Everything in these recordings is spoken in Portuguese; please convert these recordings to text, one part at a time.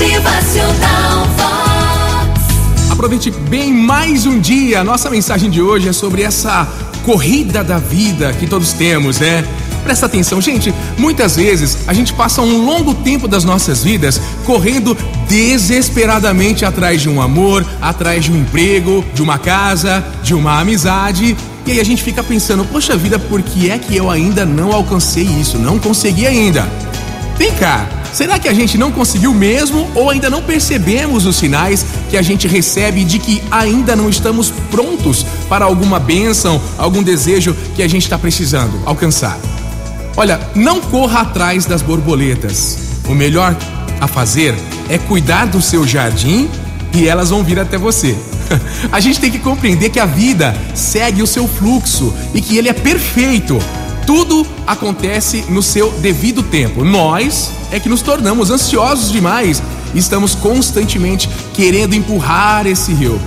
Motivacional Vox. Aproveite bem mais um dia. Nossa mensagem de hoje é sobre essa corrida da vida que todos temos, né? Presta atenção, gente. Muitas vezes a gente passa um longo tempo das nossas vidas correndo desesperadamente atrás de um amor, atrás de um emprego, de uma casa, de uma amizade. E aí a gente fica pensando, poxa vida, por que é que eu ainda não alcancei isso? Não consegui ainda. Vem cá, será que a gente não conseguiu mesmo ou ainda não percebemos os sinais que a gente recebe de que ainda não estamos prontos para alguma bênção, algum desejo que a gente está precisando alcançar? Olha, não corra atrás das borboletas. O melhor a fazer é cuidar do seu jardim e elas vão vir até você. A gente tem que compreender que a vida segue o seu fluxo e que ele é perfeito. Tudo acontece no seu devido tempo. Nós é que nos tornamos ansiosos demais estamos constantemente querendo empurrar esse rio.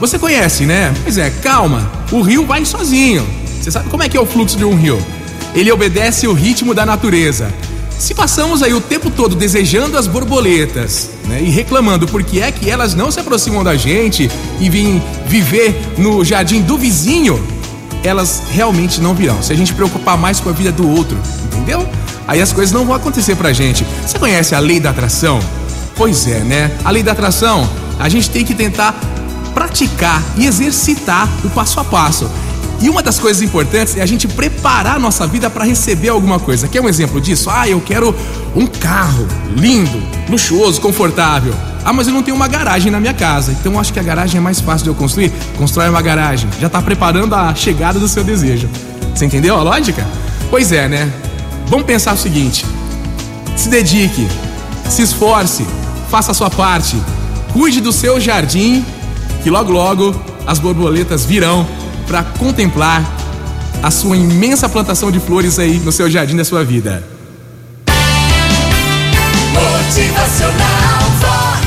Você conhece, né? Pois é, calma, o rio vai sozinho. Você sabe como é que é o fluxo de um rio? Ele obedece o ritmo da natureza. Se passamos aí o tempo todo desejando as borboletas né, e reclamando por que é que elas não se aproximam da gente e vêm viver no jardim do vizinho, elas realmente não virão. Se a gente preocupar mais com a vida do outro, entendeu? Aí as coisas não vão acontecer pra gente. Você conhece a lei da atração? Pois é, né? A lei da atração, a gente tem que tentar praticar e exercitar o passo a passo. E uma das coisas importantes é a gente preparar a nossa vida para receber alguma coisa. Quer um exemplo disso? Ah, eu quero um carro lindo, luxuoso, confortável. Ah, mas eu não tenho uma garagem na minha casa. Então acho que a garagem é mais fácil de eu construir. Constrói uma garagem. Já está preparando a chegada do seu desejo. Você entendeu a lógica? Pois é, né? Vamos pensar o seguinte: se dedique, se esforce, faça a sua parte, cuide do seu jardim, que logo logo as borboletas virão para contemplar a sua imensa plantação de flores aí no seu jardim da sua vida. Motivacional Vox.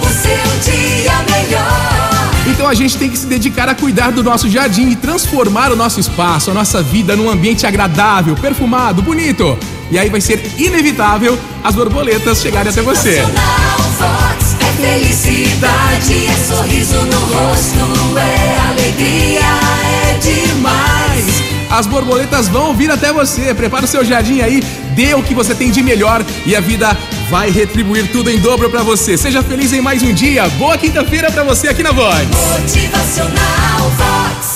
O seu dia melhor. Então a gente tem que se dedicar a cuidar do nosso jardim e transformar o nosso espaço, a nossa vida num ambiente agradável, perfumado, bonito. E aí vai ser inevitável as borboletas chegarem até você. Vox. É felicidade, é sorriso no rosto, é alegria. As borboletas vão vir até você. Prepara o seu jardim aí, dê o que você tem de melhor e a vida vai retribuir tudo em dobro pra você. Seja feliz em mais um dia. Boa quinta-feira pra você aqui na Voz. Motivacional Vox.